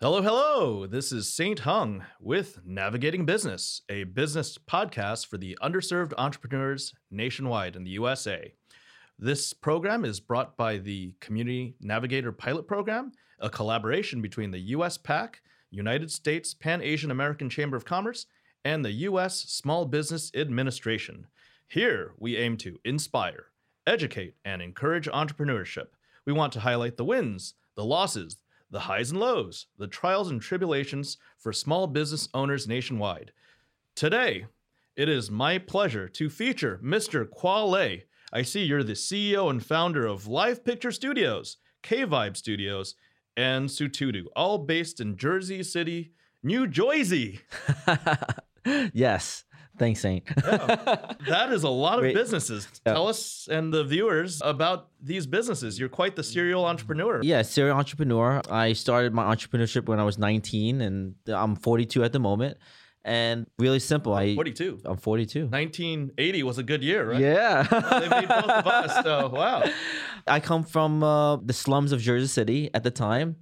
Hello, hello. This is Saint Hung with Navigating Business, a business podcast for the underserved entrepreneurs nationwide in the USA. This program is brought by the Community Navigator Pilot Program, a collaboration between the USPAACC, United States Pan Asian American Chamber of Commerce, and the US Small Business Administration. Here, we aim to inspire, educate, and encourage entrepreneurship. We want to highlight the wins, the losses, the highs and lows, the trials and tribulations for small business owners nationwide. Today, it is my pleasure to feature Mr. Khoa Le. I see you're the CEO and founder of Live Picture Studios, K Vibe Studios, and Sutudu, all based in Jersey City, New Jersey. yes. Thanks, Saint. Yeah, that is a lot of Wait. businesses. Yeah. Tell us and the viewers about these businesses. You're quite the serial entrepreneur. yeah, serial entrepreneur. I started my entrepreneurship when I was 19, and I'm 42 at the moment. And really simple. I'm 42. I'm 42. 1980 was a good year, right? Yeah. They made both of us. So, wow. I come from uh, the slums of Jersey City at the time,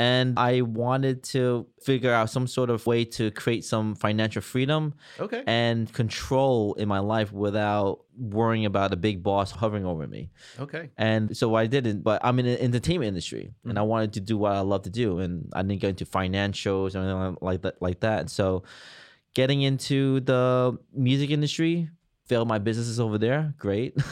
and I wanted to figure out some sort of way to create some financial freedom Okay. and control in my life without worrying about a big boss hovering over me. Okay. And so I didn't, but I'm in the entertainment industry and I mm-hmm. wanted to do what I love to do. And I didn't get into financials or anything like that like that. And so getting into the music industry, failed my businesses over there. Great.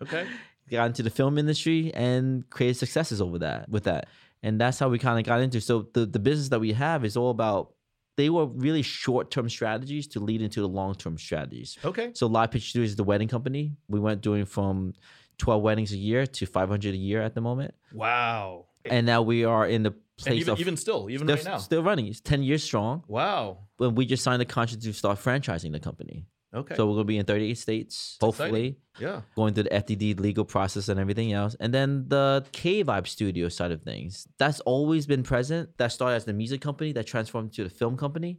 Okay. got into the film industry and created successes over that with that. And that's how we kind of got into. So the, the business that we have is all about they were really short term strategies to lead into the long term strategies. Okay. So Live Picture Studios is the wedding company. We went doing from 12 weddings a year to 500 a year at the moment. Wow. And now we are in the And place even, of even still, even right now. still running. It's 10 years strong. Wow. When we just signed the contract to start franchising the company. Okay. So we're going to be in 38 states, hopefully, yeah. going through the FDD legal process and everything else. And then the K Vibe Studio side of things. That's always been present. That started as the music company that transformed to the film company.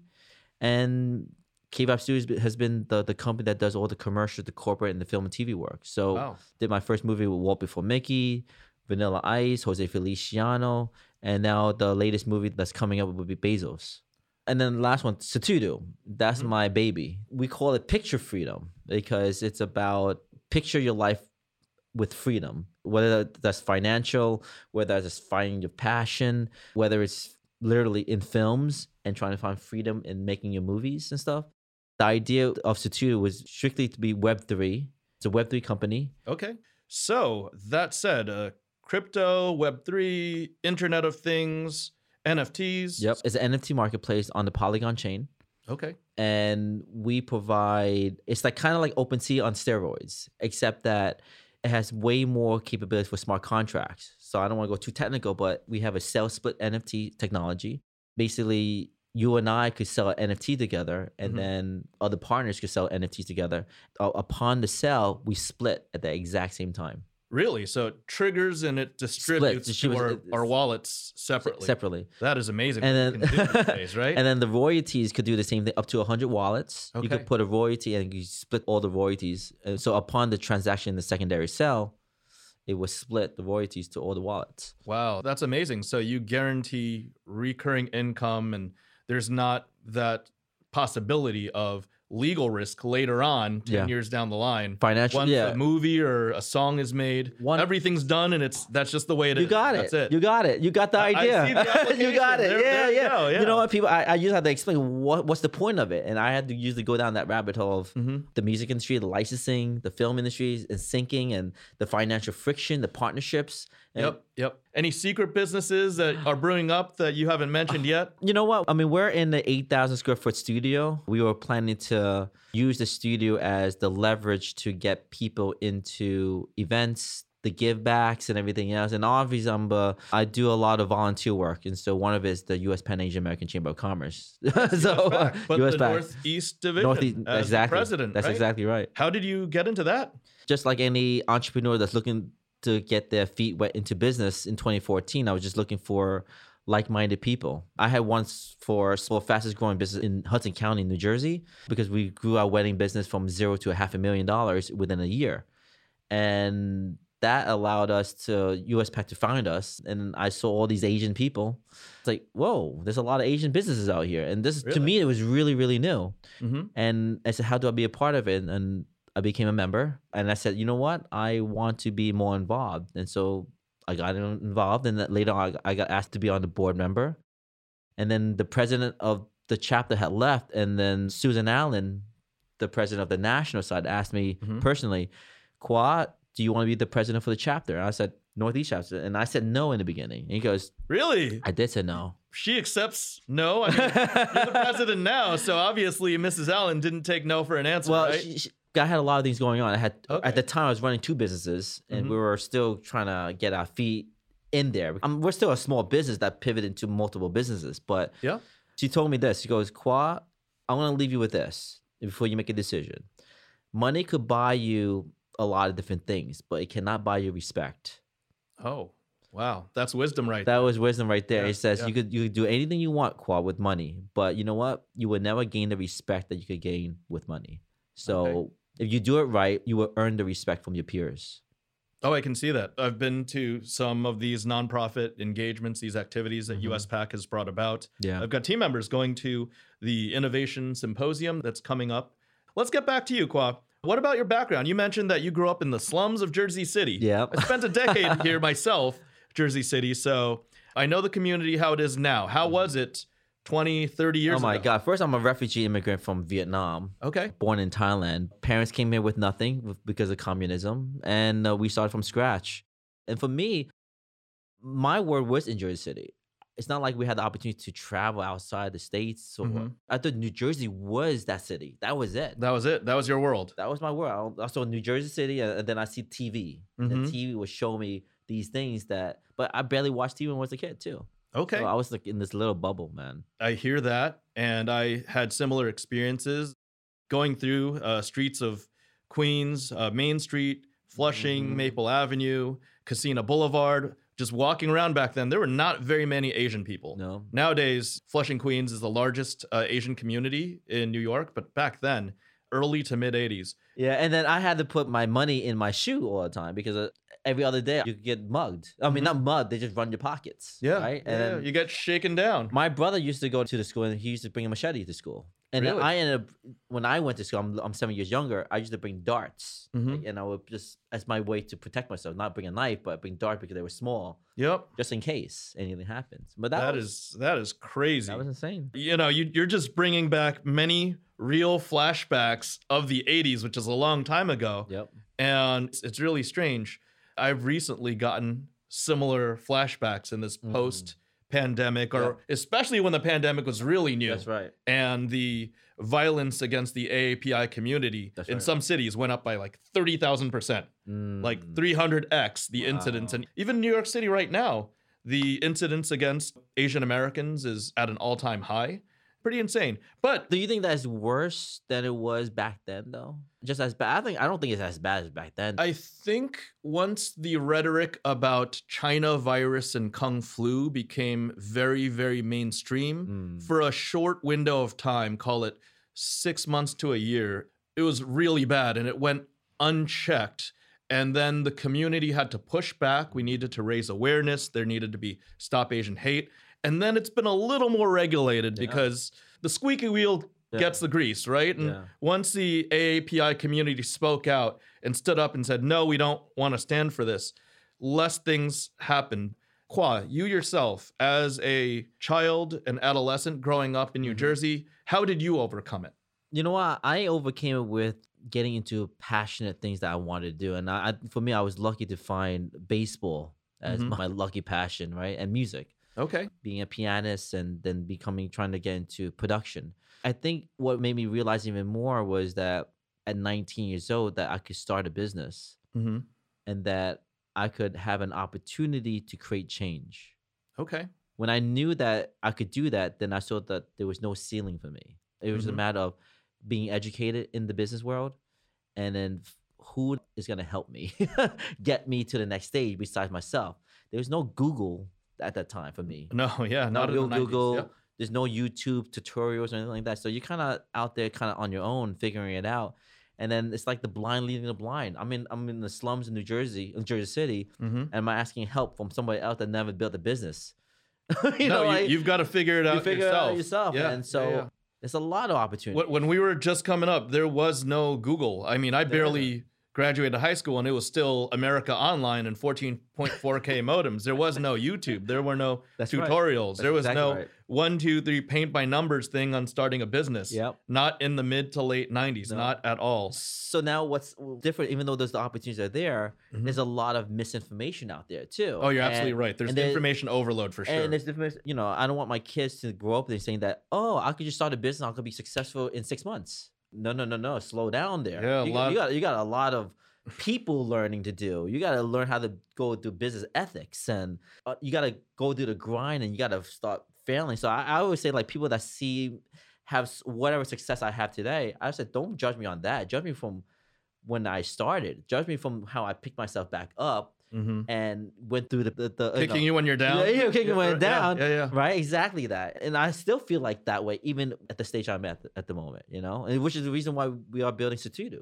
And K Vibe Studios has been the, the company that does all the commercial, the corporate, and the film and TV work. So Wow. did my first movie with Walt Before Mickey, Vanilla Ice, Jose Feliciano, and now the latest movie that's coming up would be Bezos. And then the last one, Satudu. That's my baby. We call it picture freedom because it's about picture your life with freedom, whether that's financial, whether that's finding your passion, whether it's literally in films and trying to find freedom in making your movies and stuff. The idea of Satudu was strictly to be Web3. It's a Web3 company. Okay. So that said, uh, crypto, Web3, Internet of Things, NFTs. Yep. It's an NFT marketplace on the Polygon chain. Okay. And we provide, it's like kind of like OpenSea on steroids, except that it has way more capabilities for smart contracts. So I don't want to go too technical, but we have a sell split NFT technology. Basically, you and I could sell an NFT together, and Mhm. then other partners could sell NFTs together. Uh, upon the sell, we split at the exact same time, Really? So it triggers and it distributes to our, uh, our wallets separately. separately. That is amazing. And then, days, right? and then the royalties could do the same thing up to 100 wallets. Okay. You could put a royalty and you split all the royalties. And so upon the transaction in the secondary sell, it was split the royalties to all the wallets. Wow, that's amazing. So you guarantee recurring income, and there's not that possibility of legal risk later on, 10 Yeah. years down the line. Financial, Once yeah. a movie or a song is made, One- everything's done, and it's that's just the way it is. You got it. That's it. You got it. You got the I- idea. the you got it. There- yeah, there you yeah. go, yeah. You know what, people? I, I usually have to explain what what's the point of it, and I had to usually go down that rabbit hole of Mhm. the music industry, the licensing, the film industry, and syncing, and the financial friction, the partnerships. And Yep, yep. Any secret businesses that are brewing up that you haven't mentioned yet? You know what? I mean, we're in the 8,000 square foot studio. We were planning to use the studio as the leverage to get people into events, the give backs, and everything else. And obviously, I'm, uh, I do a lot of volunteer work. And so one of it is the U.S. Pan Asian American Chamber of Commerce. so, uh, but US the PAC. Northeast Division Northeast, as exactly. president. That's right? exactly right. How did you get into that? Just like any entrepreneur that's looking to get their feet wet into business in 2014, I was just looking for like-minded people. I had once for the fastest growing business in Hudson County, New Jersey, because we grew our wedding business from zero to a half a million dollars within a year. And that allowed us to USPAACC to find us. And I saw all these Asian people. It's like, whoa, there's a lot of Asian businesses out here. And this to me it was really, really new. Mm-hmm. And I said, how do I be a part of it? And I became a member. And I said, you know what? I want to be more involved. And so I got involved. And then later on, I got asked to be on the board member. And then the president of the chapter had left. And then Susan Allen, the president of the national side, asked me Mhm. personally, Khoa, do you want to be the president for the chapter? And I said, Northeast chapter. And I said no in the beginning. And he goes, Really? I did say no. She accepts no. I mean, you're the president now, so obviously Mrs. Allen didn't take no for an answer, Well, right? she, she, I had a lot of things going on. I had Okay. at the time I was running two businesses, and Mhm. we were still trying to get our feet in there. Um, we're still a small business that pivoted into multiple businesses. But Yeah. she told me this. She goes, "Khoa, I want to leave you with this before you make a decision. Money could buy you a lot of different things, but it cannot buy you respect." oh, wow, that's wisdom, right? That was wisdom right there. Yeah, he says yeah. you could you could do anything you want, Khoa, with money, but you know what? You would never gain the respect that you could gain with money. So if you do it right, you will earn the respect from your peers. Oh, I can see that. I've been to some of these nonprofit engagements, these activities that Mhm. USPAACC has brought about. Yeah. I've got team members going to the Innovation Symposium that's coming up. Let's get back to you, Khoa. What about your background? You mentioned that you grew up in the slums of Jersey City. Yeah. I spent a decade here myself, Jersey City, so I know the community how it is now. How was it 20, 30 years Oh my ago? God! First, I'm a refugee immigrant from Vietnam, Okay. born in Thailand. Parents came here with nothing because of communism, and uh, we started from scratch. And for me, my world was in Jersey City. It's not like we had the opportunity to travel outside the states. So Mhm. I thought New Jersey was that city. That was it. That was it. That was your world. that was my world. I saw New Jersey City, and and then I see TV. And Mhm. the TV would show me these things that, but I barely watched TV when I was a kid too. Okay. So I was like in this little bubble, man. I hear that, and I had similar experiences going through uh, streets of Queens, uh, Main Street, Flushing, Mhm. Maple Avenue, Kissena Boulevard. Just walking around back then, there were not very many Asian people. No, Nowadays, Flushing, Queens is the largest uh, Asian community in New York, but back then, early to mid 80s, yeah, and then I had to put my money in my shoe all the time because uh, every other day you could get mugged. I mean, Mhm. not mugged; they just run your pockets. yeah, right. yeah, And then you get shaken down. my brother used to go to the school, and he used to bring a machete to school. And Really? then I ended up when I went to school. I'm, I'm seven years younger. I used to bring darts, Mhm. like, and I would just as my way to protect myself, not bring a knife, but bring darts because they were small. Yep, just in case anything happens. But that, that was, is that is crazy. that was insane. you know, you, you're just bringing back many real flashbacks of the 80s, which is a long time ago. Yep. And it's, it's really strange. I've recently gotten similar flashbacks in this Mhm. post pandemic, or Yeah. especially when the pandemic was really new That's right. and the violence against the AAPI community That's in right. some cities went up by like 30,000%, like Mm, 300x the incidents. And even New York City right now, the incidence against Asian Americans is at an all time high. Pretty insane. But Do you think that's worse than it was back then, though? Just as bad? I think I don't think it's as bad as back then. I think once the rhetoric about China virus and Kung flu became very, very mainstream, Mm, for a short window of time, call it six months to a year, it was really bad and it went unchecked. And then the community had to push back. We needed to raise awareness. There needed to be Stop Asian Hate. And then it's been a little more regulated Yeah. because the squeaky wheel Yeah. gets the grease, right? And Yeah. once the AAPI community spoke out and stood up and said, no, we don't want to stand for this, less things happened. Khoa, you yourself, as a child and adolescent growing up in New Mhm. Jersey, how did you overcome it? you know what? I overcame it with getting into passionate things that I wanted to do, and I, for me, I was lucky to find baseball as Mhm. my lucky passion, right, and music. Okay. being a pianist and then becoming trying to get into production. I think what made me realize even more was that at 19 years old that I could start a business Mm-hmm. and that I could have an opportunity to create change. Okay. When I knew that I could do that, then I saw that there was no ceiling for me. It was Mhm. a matter of being educated in the business world and then who is going to help me get me to the next stage besides myself. There was no Google at that time for me No, yeah, no not the Google, 90s. Yep. There's no YouTube tutorials or anything like that. So you're kind of out there, kind of on your own, figuring it out. and then it's like the blind leading the blind. I'm in I'm in the slums in New Jersey, in Jersey City, Mm-hmm. and I'm asking help from somebody else that never built a business. you no, know, you, like, you've got to figure it out you figure yourself. it out yourself, Yeah, and so yeah, yeah. there's a lot of opportunity. When- we were just coming up, there was no Google. I mean, I There barely graduated high school, and it was still America Online and 14.4K modems. There was no YouTube. There were no That's right. tutorials. That's there was exactly no right. one, two, three paint by numbers thing on starting a business. Yep. Not in the mid to late 90s. No. Not at all. So now what's different, even though those the opportunities are there, Mhm. there's a lot of misinformation out there too. Oh, you're absolutely right. There's and there- information overload for sure. And there's different, you know, I don't want my kids to grow up there saying that, oh, I could just start a business, I could be successful in six months. No, no, no, no. Slow down there. Yeah, you, lot- you got you got a lot of people learning to do. You got to learn how to go through business ethics, and uh, you got to go through the grind, and you got to start failing. So I, I always say, like people that see have whatever success I have today, I said, don't judge me on that. Judge me from when I started. Judge me from how I picked myself back up Mhm. and went through the the, the you know, Kicking you when you're down. Yeah, yeah, kicking when right, down. Yeah, yeah. yeah. Right, exactly that. And I still feel like that way, even at the stage I'm at at the moment, you know, and which is the reason why we are building Satudu.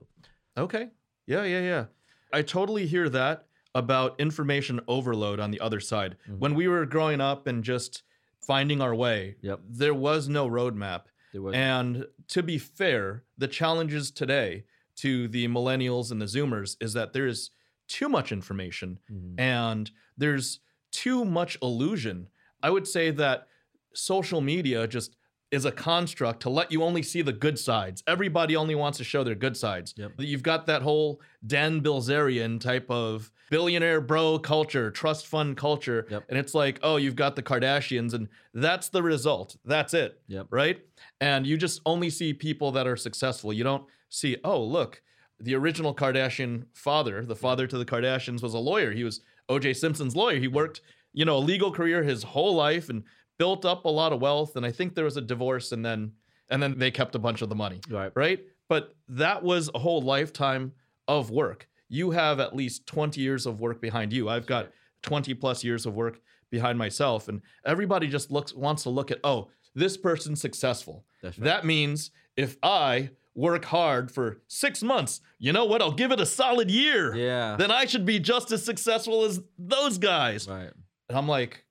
Okay. Yeah, yeah, yeah. I totally hear that about information overload on the other side. Mhm. When we were growing up and just finding our way, Yep. there was no roadmap. There was, And to be fair, the challenges today to the millennials and the zoomers is that there is too much information Mhm. and there's too much illusion. I would say that social media just is a construct to let you only see the good sides. Everybody only wants to show their good sides. Yep. You've got that whole Dan Bilzerian type of billionaire bro culture, trust fund culture. Yep. And it's like, oh, you've got the Kardashians, and that's the result. That's it Yep. right? And you just only see people that are successful. You don't see, oh, look, the original Kardashian father, the father to the Kardashians, was a lawyer. He was O.J. Simpson's lawyer. He worked, you know, a legal career his whole life and built up a lot of wealth. And I think there was a divorce, and then and then they kept a bunch of the money, Right. right? But that was a whole lifetime of work. You have at least 20 years of work behind you. I've got 20 plus years of work behind myself and everybody just looks wants to look at oh this person's successful right. that means if i work hard for six months you know what i'll give it a solid year Yeah. then i should be just as successful as those guys right. and i'm like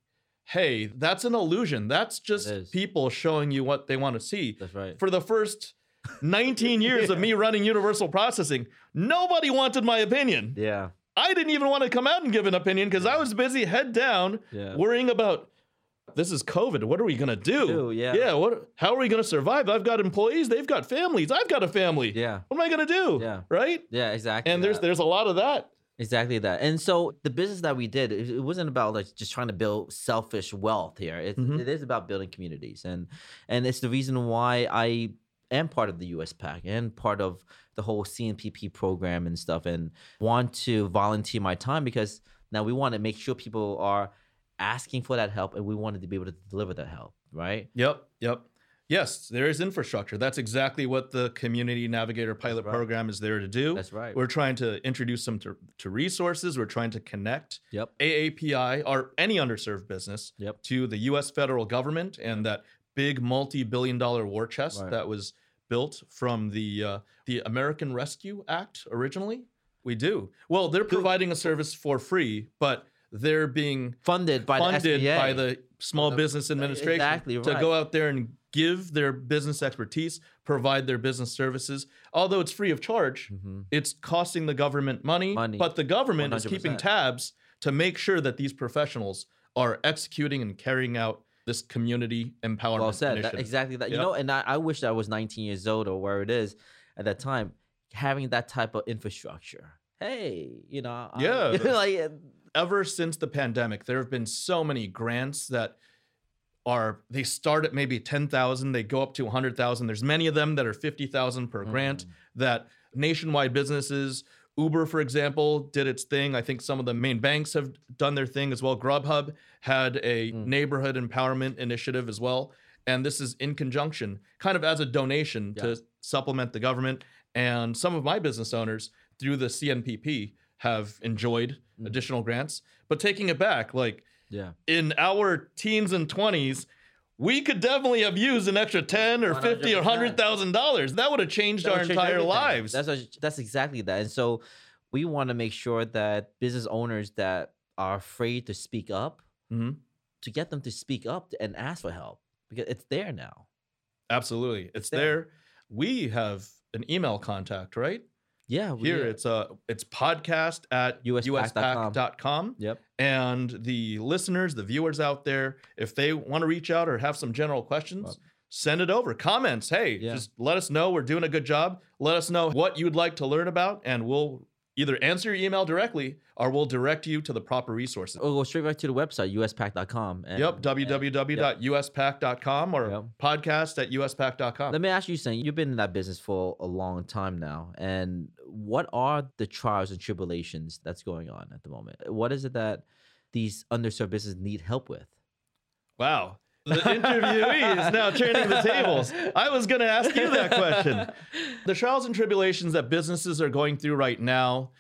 hey that's an illusion that's just people showing you what they want to see That's right. for the first 19 years of me running universal processing nobody wanted my opinion Yeah. I didn't even want to come out and give an opinion because I was busy head down Yeah. worrying about this is COVID. What are we gonna do? Do, yeah. Yeah. What? How are we gonna survive? I've got employees. They've got families. I've got a family. Yeah. What am I gonna do? Yeah. Right. Yeah. Exactly. And there's that. there's a lot of that. Exactly that. And so the business that we did, it, it wasn't about like just trying to build selfish wealth here. It, Mhm. it is about building communities. And and it's the reason why I am part of the USPAACC and part of the whole CNPP program and stuff and want to volunteer my time because now we want to make sure people are asking for that help and we wanted to be able to deliver that help, right? Yep. Yep. Yes, there is infrastructure. That's exactly what the Community Navigator Pilot right. Program is there to do. That's right. We're trying to introduce them to, to resources. We're trying to connect Yep. AAPI or any underserved business Yep. to the US federal government and that big multi-billion dollar war chest Right. that was built from the uh, the American Rescue Act originally. We do. Well, they're providing a service for free, but they're being Funded by funded the SBA. by the Small The- Business Administration exactly to go out there and give their business expertise, provide their business services. Although it's free of charge, Mhm. it's costing the government money, Money. but the government is keeping tabs to make sure that these professionals are executing and carrying out this community empowerment well said that, exactly that you know and I, I wish i was 19 years old or where it is at that time having that type of infrastructure hey you know I- Yeah. like Ever since the pandemic, there have been so many grants that are they start at maybe 10,000, they go up to 100,000. There's many of them that are 50,000 per grant Mm. that nationwide businesses Uber, for example, did its thing. I think some of the main banks have done their thing as well. Grubhub had a Mm. neighborhood empowerment initiative as well. And this is in conjunction, kind of as a donation Yeah. to supplement the government. And some of my business owners through the CNPP have enjoyed Mm. additional grants. But taking it back, like yeah in our teens and 20s, we could definitely have used an extra 10 or 50 or $100,000. That would have changed our entire everything. lives. That's that's exactly that. And so we want to make sure that business owners that are afraid to speak up, Mhm. to get them to speak up and ask for help because it's there now. Absolutely. It's there. there. We have an email contact, right? Yeah, we, Here it's uh it's podcast at uspaacc.com. Yep. And the listeners, the viewers out there, if they want to reach out or have some general questions, send it over. Comments. Hey, Yeah. just let us know we're doing a good job. Let us know what you'd like to learn about, and we'll either answer your email directly or we'll direct you to the proper resources. Or go straight back to the website uspaacc.com. And, yep, www.uspaacc.com or Yep. podcast at uspaacc.com. Let me ask you something. You've been in that business for a long time now, and what are the trials and tribulations that's going on at the moment? What is it that these underserved businesses need help with? Wow. The interviewee is now turning the tables. I was going to ask you that question. The trials and tribulations that businesses are going through right now,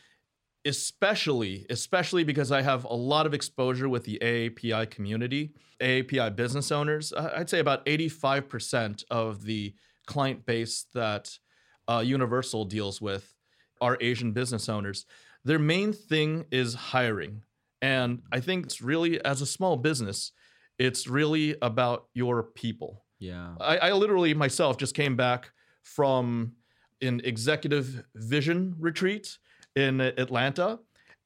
especially, especially because I have a lot of exposure with the AAPI community, AAPI business owners. I'd say about 85% of the client base that uh, Universal deals with are Asian business owners. Their main thing is hiring. And I think it's really, as a small business, it's really about your people. Yeah. I, I literally myself just came back from an executive vision retreat in Atlanta.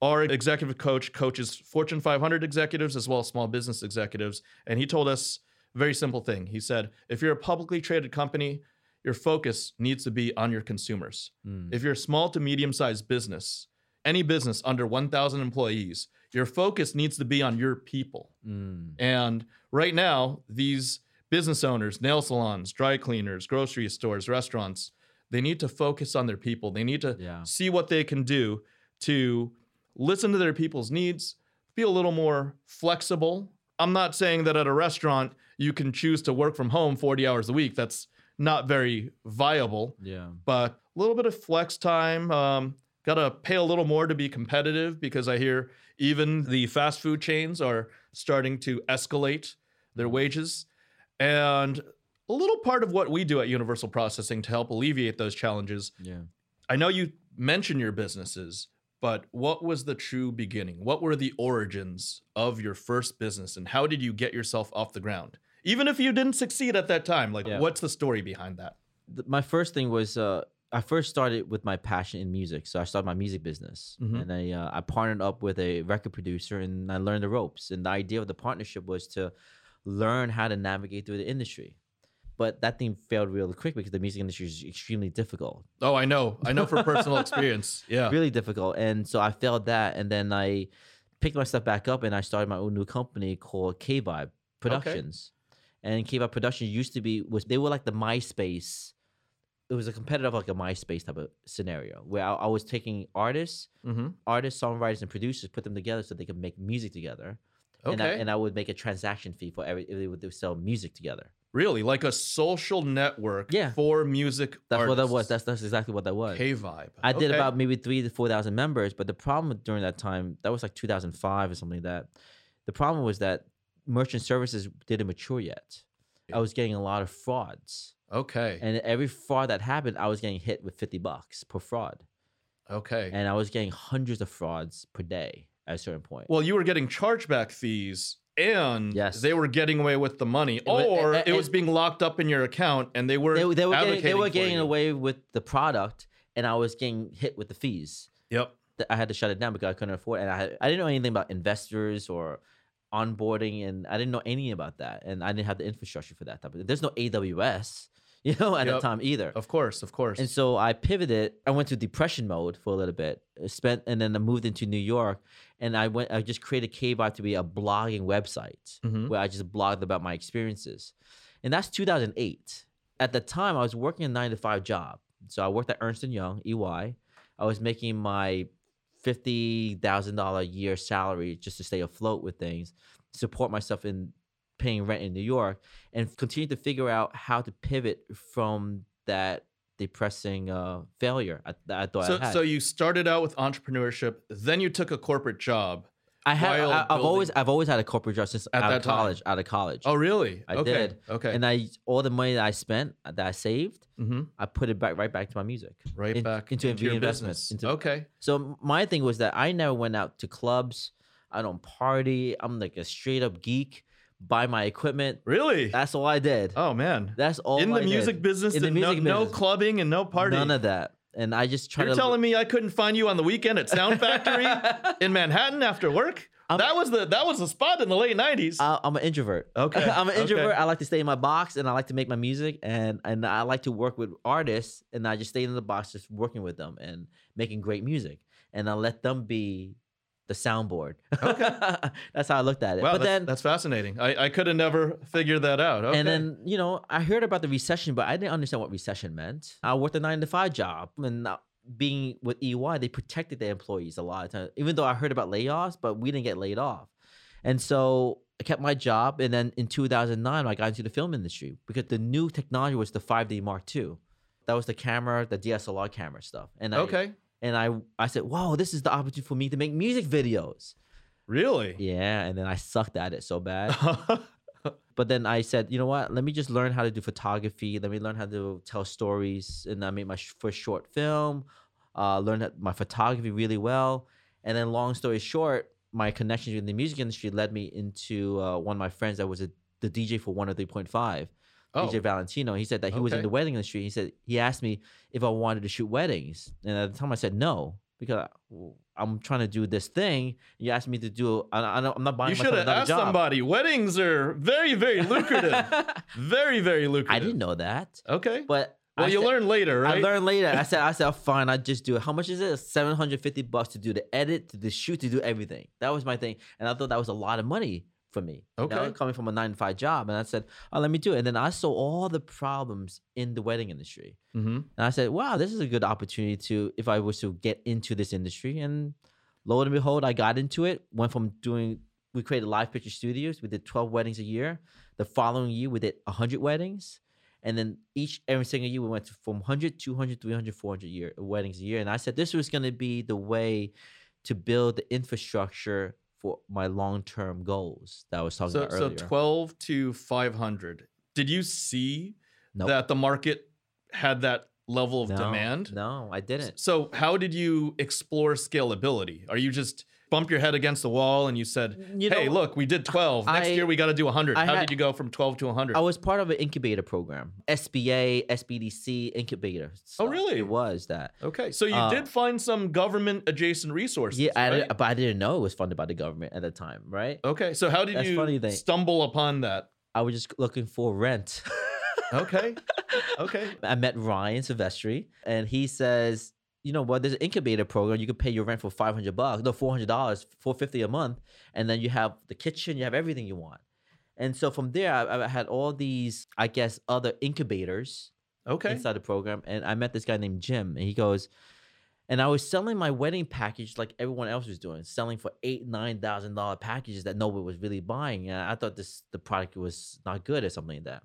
Our executive coach coaches Fortune 500 executives as well as small business executives. And he told us a very simple thing. He said, if you're a publicly traded company, your focus needs to be on your consumers. Mm. If you're a small to medium sized business, any business under 1,000 employees, your focus needs to be on your people. Mm. And right now, these business owners, nail salons, dry cleaners, grocery stores, restaurants, they need to focus on their people. They need to Yeah. see what they can do to listen to their people's needs, be a little more flexible. I'm not saying that at a restaurant you can choose to work from home 40 hours a week. That's not very viable Yeah. but a little bit of flex time. Um, Got to pay a little more to be competitive because I hear even the fast food chains are starting to escalate their wages. And a little part of what we do at Universal Processing to help alleviate those challenges. Yeah. I know you mentioned your businesses, but what was the true beginning? What were the origins of your first business and how did you get yourself off the ground? Even if you didn't succeed at that time, like Yeah. what's the story behind that? my first thing was uh, I first started with my passion in music, so I started my music business, Mhm. and I uh, I partnered up with a record producer, and I learned the ropes. And the idea of the partnership was to learn how to navigate through the industry. But that thing failed really quick because the music industry is extremely difficult, Oh, I know. I know from personal experience. Yeah. really difficult. And so I failed that, and then I picked my stuff back up, and I started my own new company called K Vibe Productions. And K Vibe Productions used to be was they were like the MySpace. It was a competitive like a MySpace type of scenario where I, I was taking artists, Mm-hmm. artists, songwriters, and producers, put them together so they could make music together. Okay. And I, and I would make a transaction fee for every if they would sell music together. really, like a social network Yeah. for music. That's what that was. That's that's exactly what that was. K vibe. I did Okay. about maybe three to four thousand members, but the problem during that time, that was like 2005 or something like that. The problem was that merchant services didn't mature yet. I was getting a lot of frauds, Okay. and every fraud that happened, I was getting hit with 50 bucks per fraud, okay. and I was getting hundreds of frauds per day at a certain point. well, you were getting chargeback fees, and Yes. they were getting away with the money, or a- it was being locked up in your account, and they were they, they were getting, they were getting away with the product, and I was getting hit with the fees. Yep. I had to shut it down because I couldn't afford it. And I, had, I didn't know anything about investors or onboarding, and I didn't know anything about that. And I didn't have the infrastructure for that type of. There's no AWS, you know, at Yep. the time either. Of course. Of course. And so I pivoted. I went to depression mode for a little bit. uh, Spent and then I moved into New York, and I went. I just created K-Vibe to be a blogging website Mhm. where I just blogged about my experiences, and that's 2008. At the time, I was working a nine to five job. So I worked at Ernst and Young, EY. I was making my fifty thousand dollar a year salary just to stay afloat with things, support myself in paying rent in New York, and continue to figure out how to pivot from that depressing uh, failure I, that I thought so, I had. so you started out with entrepreneurship, then you took a corporate job, I had. while I, I've building- always. I've always had a corporate job since At out of time? college. Out of college. Oh, really? I okay. did. Okay. And I all the money that I spent that I saved, hmm I put it back right back to my music. Right in- back into your investments. Into, okay. So my thing was that I never went out to clubs. I don't party. I'm like a straight up geek. Buy my equipment. Really? That's all I did. oh man. That's all In the I music did. business, In the did no, music no clubbing and no party. None of that. And I just try You're to. telling me I couldn't find you on the weekend at Sound Factory in Manhattan after work? I'm- that was the that was the spot in the late '90s. I, I'm an introvert. Okay, I'm an okay. introvert. I like to stay in my box and I like to make my music and and I like to work with artists and I just stay in the box just working with them and making great music and I let them be the soundboard. Okay. that's how I looked at it. wow, but that's, then that's fascinating. I, I could have never figured that out. Okay. and then you know I heard about the recession, but I didn't understand what recession meant. I worked a nine to five job and. uh, being with EY, they protected their employees a lot of times. Even though I heard about layoffs, but we didn't get laid off. And so I kept my job. And then in 2009, I got into the film industry because the new technology was the 5D Mark II. That was the camera, the DSLR camera stuff. And I, okay, and I, I said, "Whoa, this is the opportunity for me to make music videos." really? Yeah, and then I sucked at it so bad. But then I said, you know what? Let me just learn how to do photography. Let me learn how to tell stories. And I made my sh- first short film. Uh, learned that- my photography really well. And then, long story short, my connections in the music industry led me into uh, one of my friends that was a, the DJ for 103.5, oh, DJ Valentino. He said that he was in the wedding industry. He said he asked me if I wanted to shoot weddings, and at the time I said no because I'm trying to do this thing. You asked me to do. I, I'm not buying you should have asked job. somebody. Weddings are very, very lucrative. very, very lucrative. I didn't know that, Okay. but Well, I you said- learn later, right? I learned later. I said, I said, "Oh, fine, I just do it. How much is it? Seven hundred fifty bucks to do the edit, to the shoot, to do everything. That was my thing, and I thought that was a lot of money for me. Okay. coming from a nine to five job, and I said, "Oh, let me do it." And then I saw all the problems in the wedding industry, hmm and I said, "Wow, this is a good opportunity to if I was to get into this industry." And lo and behold, I got into it. Went from doing we created live picture studios. We did twelve weddings a year. The following year, we did hundred weddings. And then each every single year we went to from 100, 200, 300, 400 year weddings a year. And I said this was going to be the way to build the infrastructure for my long term goals that I was talking So, about so 12 to 500. Did you see Nope. that the market had that level of no, demand? No, I didn't. So, how did you explore scalability? Are you just bump your head against the wall and you said, You "Hey, know, look, we did 12. Next I- year we got to do 100." How had- did you go from 12 to 100? I was part of an incubator program, SBA, SBDC incubator. Oh, really? It was that. okay, so you uh, did find some government adjacent resources. Yeah, I, right? but I didn't know it was funded by the government at the time, right? Okay, so how did That's you funny thing. stumble upon that? I was just looking for rent. Okay, okay. I met Ryan Silvestri, and he says, you know what? There's an incubator program. You can pay your rent for five hundred bucks, no, four hundred dollars, four fifty a month, and then you have the kitchen, you have everything you want. And so from there, I, I had all these, I guess, other incubators Okay. inside the program, and I met this guy named Jim, and he goes, and I was selling my wedding package like everyone else was doing, selling for eight, nine thousand dollar packages that nobody was really buying. And I thought this the product was not good or something like that.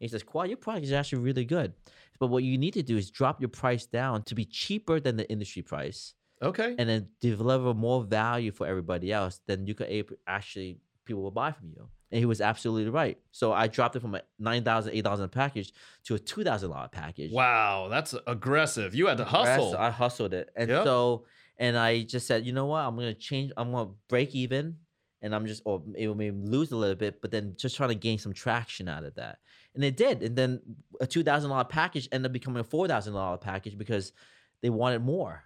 He says, Qual, your product is actually really good. But what you need to do is drop your price down to be cheaper than the industry price Okay. and then deliver more value for everybody else, then you could actually people will buy from you. And he was absolutely right. So I dropped it from a nine thousand, eight thousand package to a two thousand dollar package. Wow, that's aggressive. You had to hustle. I hustled it. And Yep. so and I just said, you know what? I'm gonna change I'm gonna break even and I'm just or it may lose a little bit, but then just trying to gain some traction out of that. And it did. And then a two thousand dollar package ended up becoming a four thousand dollar package because they wanted more.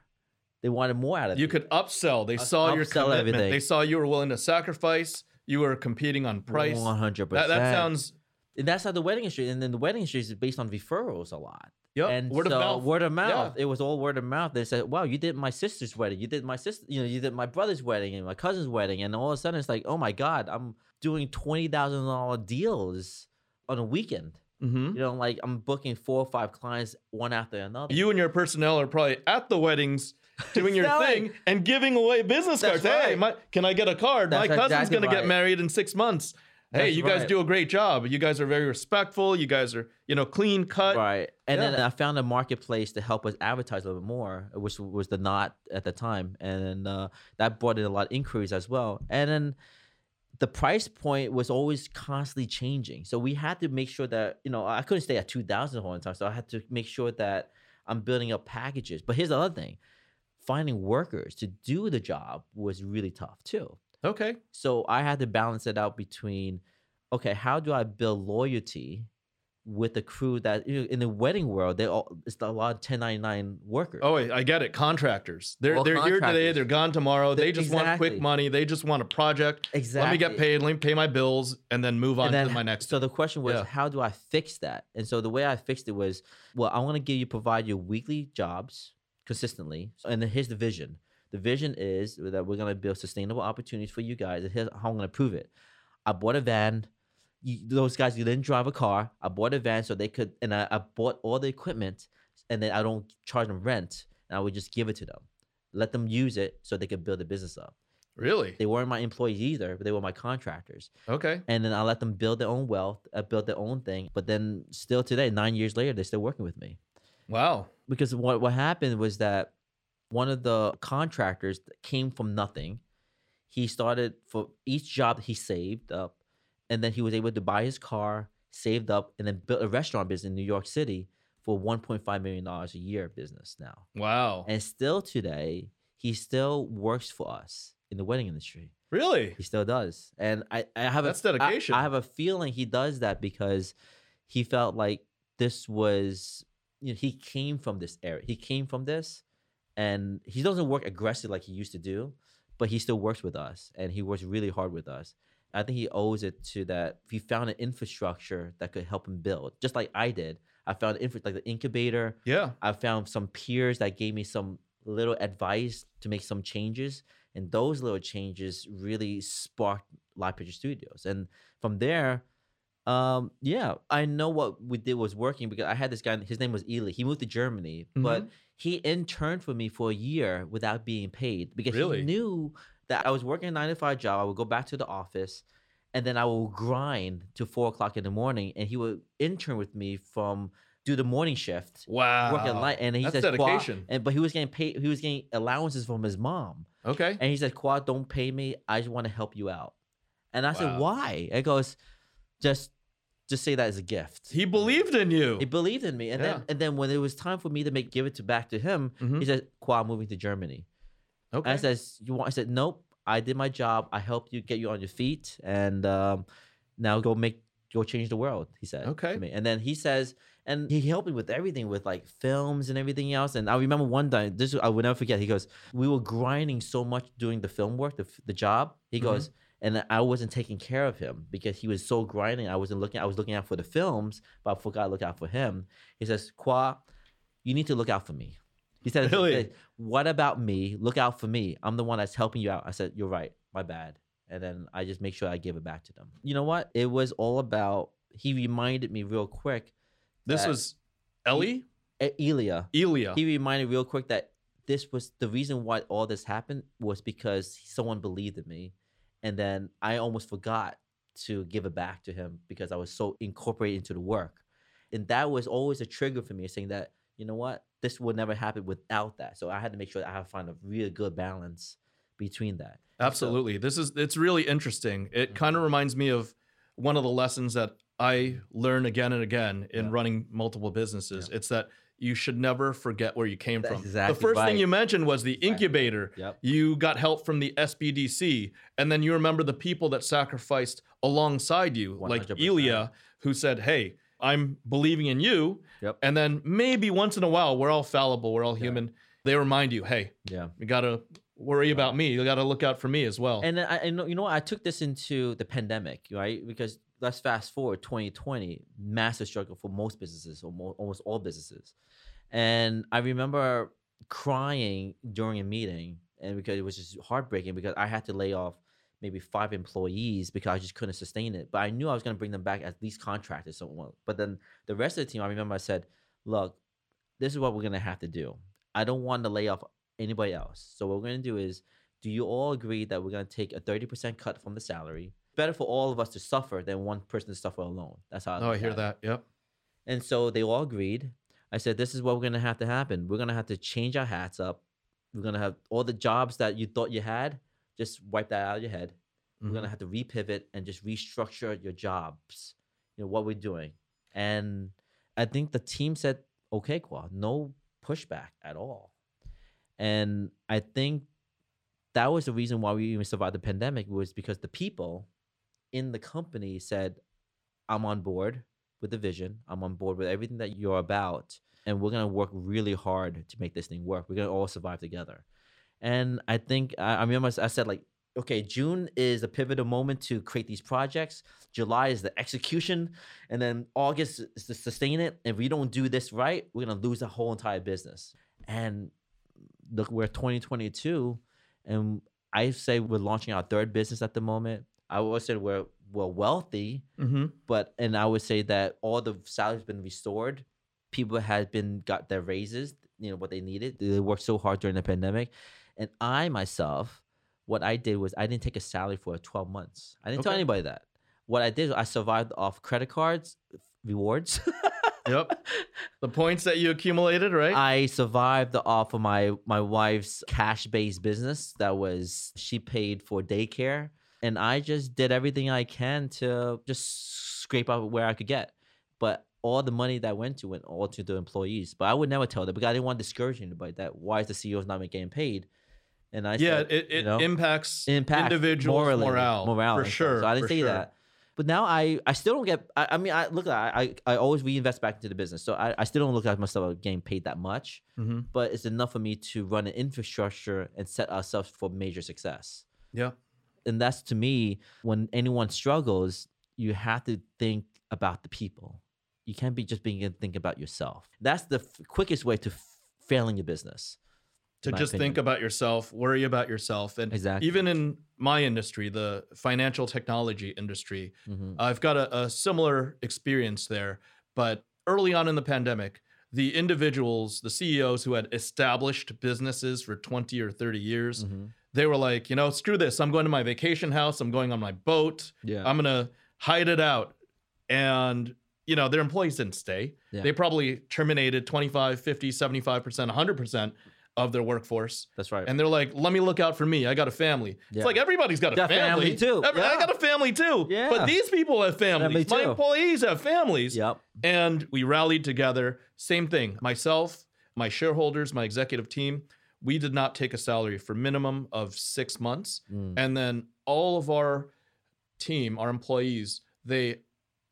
They wanted more out of You it. could upsell. They Uh, saw your upsell commitment. everything. They saw you were willing to sacrifice. You were competing on price. One hundred That, percent. that sounds. And that's how the wedding industry. And then the wedding industry is based on referrals a lot. Yep. and word so of mouth. word of Yeah. It was all word of mouth. They said, "Wow, you did my sister's wedding. You did my sister. You know, you did my brother's wedding and my cousin's wedding." And all of a sudden, it's like, "Oh my god, I'm doing twenty thousand dollar deals on a weekend." Mhm. You know, like I'm booking four or five clients one after another. You and your personnel are probably at the weddings doing your Selling. thing and giving away business That's cards. Hey, my, can I get a card? my cousin's exactly going to get married in six months. Hey, you guys right. do a great job. You guys are very respectful. You guys are, you know, clean cut. right. And then i found a marketplace to help us advertise a little bit more which was the knot at the time. And then uh, that brought in a lot of inquiries as well. And then the price point was always constantly changing. So we had to make sure that you know i couldn't stay at 2000 the whole time. So i had to make sure that i'm building up packages. But here's the other thing. Finding workers to do the job was really tough too Okay. so I had to balance it out between, okay, how do I build loyalty with the crew that you know, in the wedding world, they all it's a lot of 1099 workers. Oh, I get it. Contractors. They're All they're here today. They're gone tomorrow. They They- just want quick money. They just want a project. exactly. Let me get paid. Let me pay my bills, and then move on then, to my next. so the question was, Yeah. how do I fix that? And so the way I fixed it was, well, I want to give you provide you weekly jobs consistently. And then here's the vision. The vision is that we're gonna build sustainable opportunities for you guys. And here's how I'm gonna prove it. I bought a van. You, those guys you didn't drive a car. I bought a van so they could, and I, I bought all the equipment, and then I don't charge them rent, and I would just give it to them, let them use it so they could build a business up. really? They weren't my employees either, but they were my contractors Okay. and then I let them build their own wealth, uh, build their own thing. But then, still today, nine years later, they're still working with me Wow. because what what happened was that one of the contractors that came from nothing. He started for each job he saved up, and then he was able to buy his car, saved up, and then built a restaurant business in New York City for 1.5 million dollars a year business now. Wow. And still today, he still works for us in the wedding industry. really? He still does, and I, I have That's a, I- dedication. I, have a feeling he does that because he felt like this was, you know, he came from this area. He came from this, and he doesn't work aggressive like he used to do, but he still works with us, and he works really hard with us. I think he owes it to that. He found an infrastructure that could help him build, just like I did. I found like the incubator. Yeah. I found some peers that gave me some little advice to make some changes, and those little changes really sparked Live Picture Studios. And from there, um, yeah, I know what we did was working because I had this guy. His name was Ely. He moved to Germany, but he interned for me for a year without being paid because Really? he knew that I was working a nine to five job. I would go back to the office, and then I will grind to four o'clock in the morning, and he would intern with me from do the morning shift Wow. working light, and he That's said, dedication. and but he was getting paid. He was getting allowances from his mom, Okay. and he said, "Quad, don't pay me. I just want to help you out." And I said, Wow. "Why?" It goes, "Just, just say that as a gift." He believed in you. He believed in me, and Yeah. then and then when it was time for me to make give it to back to him, Mhm. he said, "Quad, moving to Germany." Okay. I says, "You want?" I said, "Nope. I did my job. I helped you get you on your feet, and um, now go make go change the world." He said, Okay. to me. And then he says, and he helped me with everything, with like films and everything else. And I remember one time, this I will never forget. He goes, "We were grinding so much doing the film work, the the job." He Mhm. goes. And I wasn't taking care of him because he was so grinding. I wasn't looking. I was looking out for the films, but I forgot to look out for him. He says, "Khoa, you need to look out for me." He said, he said, "What about me? Look out for me. I'm the one that's helping you out." I said, "You're right. My bad." And then I just make sure I give it back to them. You know what? It was all about. He reminded me real quick. this was Ellie? E- Elia. Elia. He reminded real quick that this was the reason why all this happened was because someone believed in me, and then I almost forgot to give it back to him because I was so incorporated into the work, and that was always a trigger for me, saying that you know what, this would never happen without that. So I had to make sure that I have find a really good balance between that. And so- Absolutely. This is it's really interesting. It Mhm. kind of reminds me of one of the lessons that I learn again and again in Yeah. running multiple businesses. It's that you should never forget where you came That's from. exactly the first thing you mentioned was the Right. incubator. Yep. You got help from the SBDC, and then you remember the people that sacrificed alongside you, like 100%. Elia, who said, "Hey, I'm believing in you." Yep. And then maybe once in a while, we're all fallible, we're all Yeah. human. They remind you, "Hey, Yeah. you gotta worry about me. You gotta look out for me as well." And I, know, you know, what? I took this into the pandemic, right? Because let's fast forward 2020, massive struggle for most businesses, almost all businesses. And I remember crying during a meeting, and because it was just heartbreaking because I had to lay off maybe five employees because I just couldn't sustain it. But I knew I was going to bring them back at least contracted someone. But then the rest of the team, I remember I said, "Look, this is what we're going to have to do. I don't want to lay off anybody else. So what we're going to do is." do you all agree that we're going to take a 30% cut from the salary Better for all of us to suffer than one person to suffer alone. That's how. Oh, I look hear at it. that. Yep. And so they all agreed. I said, this is what we're gonna have to happen. We're gonna have to change our hats up. We're gonna have all the jobs that you thought you had, just wipe that out of your head. We're Mhm. gonna have to repivot and just restructure your jobs. You know what we're doing. And I think the team said, okay, Khoa, no pushback at all. And I think that was the reason why we even survived the pandemic was because the people in the company said, I'm on board with the vision. I'm on board with everything that you're about. And we're going to work really hard to make this thing work. We're going to all survive together. And I think, I, I remember I said, like, okay, June is a pivotal moment to create these projects. July is the execution. And then August is to sustain it. If we don't do this right, we're going to lose the whole entire business. And look, we're 2022. And I say we're launching our third business at the moment. I always said we're, we're wealthy Mm-hmm. but and I would say that all the salaries been restored. People had been got their raises, you know what they needed. They worked so hard during the pandemic, and I myself, what I did was I didn't take a salary for 12 months. I didn't tell anybody that. What I did, was I survived off credit cards, rewards. Yep. The points that you accumulated, right? I survived off of my my wife's cash based business. That was she paid for daycare, and I just did everything I can to just scrape up where I could get. But all the money that went to went all to the employees. But I would never tell them because I didn't want to discourage anybody. That why is the CEO's not getting paid? And I yeah, said, it, you know, impacts, impact individuals' morally, morale, morale for sure. So I didn't say sure. that. But now I, I still don't get. I, I mean, I look. I, I I always reinvest back into the business, so I, I still don't look at myself as getting paid that much. Mhm. But it's enough for me to run an infrastructure and set ourselves for major success. Yeah. And that's to me, when anyone struggles, you have to think about the people. You can't be just being think about yourself. That's the f- quickest way to f- failing your business. to just think about yourself, worry about yourself. And Exactly. even in my industry, the financial technology industry, Mhm. I've got a, a similar experience there. But early on in the pandemic, the individuals, the CEOs who had established businesses for 20 or 30 years, Mhm. They were like, you know, screw this. I'm going to my vacation house. I'm going on my boat. Yeah. I'm going to hide it out. And, you know, their employees didn't stay. Yeah. They probably terminated 25, 50, 75%, 100% of their workforce. That's right. And they're like, let me look out for me. I got a family. Yeah. It's like everybody's got a Got family. family too. Every- I got a family too. Yeah. But these people have families. My employees have families. yep. And we rallied together. Same thing. Myself, my shareholders, my executive team, we did not take a salary for minimum of six months. Mm. And then all of our team, our employees, they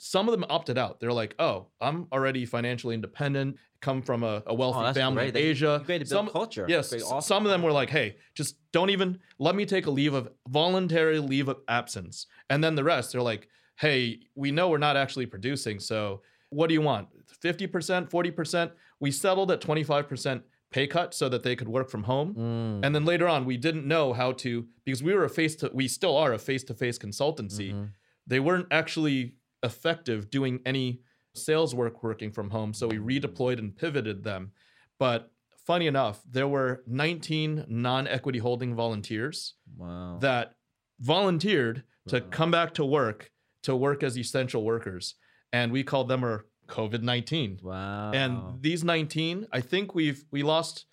some of them opted out. They're like, oh, I'm already financially independent, come from a, a wealthy Oh, family in Asia. Some- culture. Yes, awesome. some of them were like, "Hey, just don't even let me take a leave of voluntary leave of absence." And then the rest, they're like, "Hey, we know we're not actually producing, so what do you want? 50%, 40%?" We settled at 25% pay cut so that they could work from home. Mm. And then later on, we didn't know how to because we were a face to we still are a face-to-face consultancy. Mhm. They weren't actually effective doing any sales work working from home, so we redeployed and pivoted them. But funny enough, there were 19 non-equity holding volunteers Wow. that volunteered to come back to work to work as essential workers, and we called them our COVID-19. wow. And these 19, I think we've we lost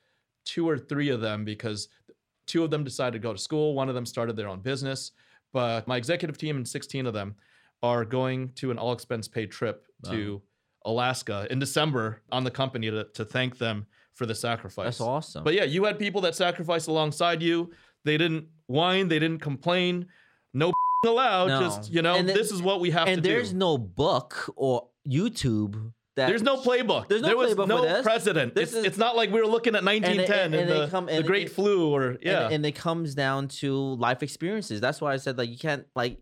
two or three of them because two of them decided to go to school, one of them started their own business, but my executive team and 16 of them are going to an all expense paid trip to Alaska in December on the company to, to thank them for the sacrifice. that's awesome. But yeah, you had people that sacrificed alongside you. They didn't whine, they didn't complain. No allowed. No. Just, you know, And the- this is what we have to do. and to there's do. no book or YouTube that There's no playbook. There's no there was playbook for no this. precedent. This it's, is- it's not like we were looking at 1910 and, and they the, come- the Great it- Flu or yeah. and, and it comes down to life experiences. That's why I said like you can't like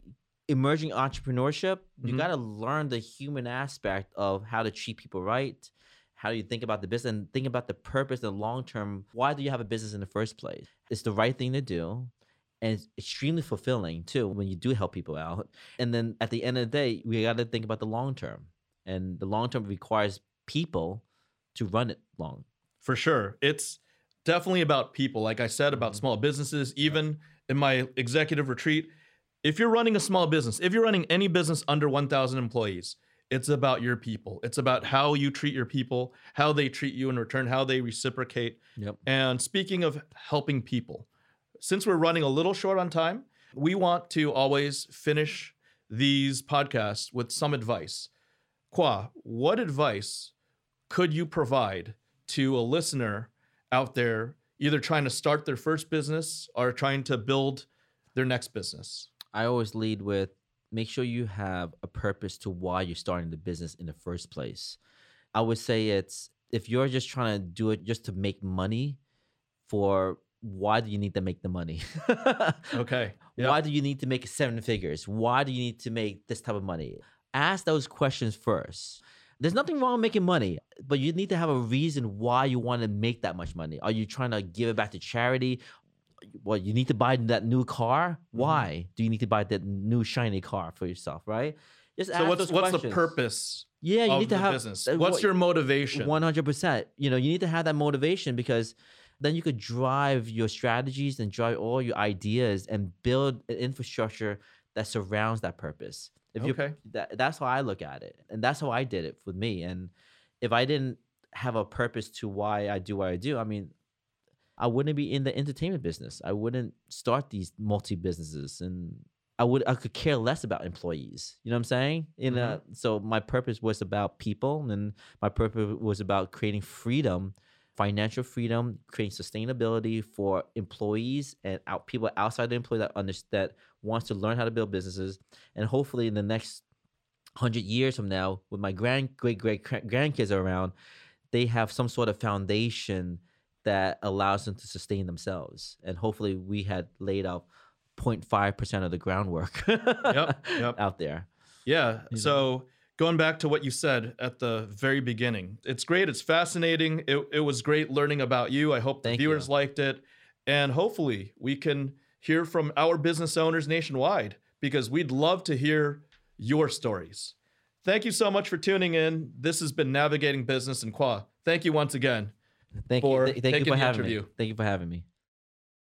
emerging entrepreneurship. You Mhm. got to learn the human aspect of how to treat people right. How do you think about the business and think about the purpose and long term? Why do you have a business in the first place? It's the right thing to do. And it's extremely fulfilling too when you do help people out. And then at the end of the day, we got to think about the long term. And the long term requires people to run it long. For sure. It's definitely about people. Like I said about Mhm. small businesses, even in my executive retreat, if you're running a small business, if you're running any business under 1,000 employees, it's about your people. It's about how you treat your people, how they treat you in return, how they reciprocate. Yep. And speaking of helping people, since we're running a little short on time, we want to always finish these podcasts with some advice. Khoa, what advice could you provide to a listener out there, either trying to start their first business or trying to build their next business? I always lead with make sure you have a purpose to why you're starting the business in the first place. I would say it's if you're just trying to do it just to make money for why do you need to make the money? Okay. Why do you need to make seven figures? Why do you need to make this type of money? Ask those questions first. There's nothing wrong with making money, but you need to have a reason why you want to make that much money. Are you trying to give it back to charity? Well, you need to buy that new car. Mm-hmm. Why do you need to buy that new shiny car for yourself? Right? Just So ask what's what's the purpose Yeah, you of need to have business? What's your motivation? one hundred percent. You know, you need to have that motivation because then you could drive your strategies and drive all your ideas and build an infrastructure that surrounds that purpose. If you Okay. that, that's how I look at it, and that's how I did it with me. And if I didn't have a purpose to why I do what I do, I mean, I wouldn't be in the entertainment business. I wouldn't start these multi businesses, and I would I could care less about employees. You know what I'm saying? In Mm-hmm. a, so my purpose was about people, and my purpose was about creating freedom, financial freedom, creating sustainability for employees and out people outside the employee that understand that wants to learn how to build businesses, and hopefully in the next hundred years from now, when my grand great great grandkids are around, they have some sort of foundation that allows them to sustain themselves. And hopefully, we had laid out 0.5 percent of the groundwork Yep, yep. out there. Yeah. You know? So going back to what you said at the very beginning, it's great. It's fascinating. It, it was great learning about you. I hope the Thank viewers you. liked it. And hopefully we can hear from our business owners nationwide because we'd love to hear your stories. Thank you so much for tuning in. This has been Navigating Business and Khoa. Thank you once again. Thank For you. th- Thank you for the having interview. me. Thank you for having me.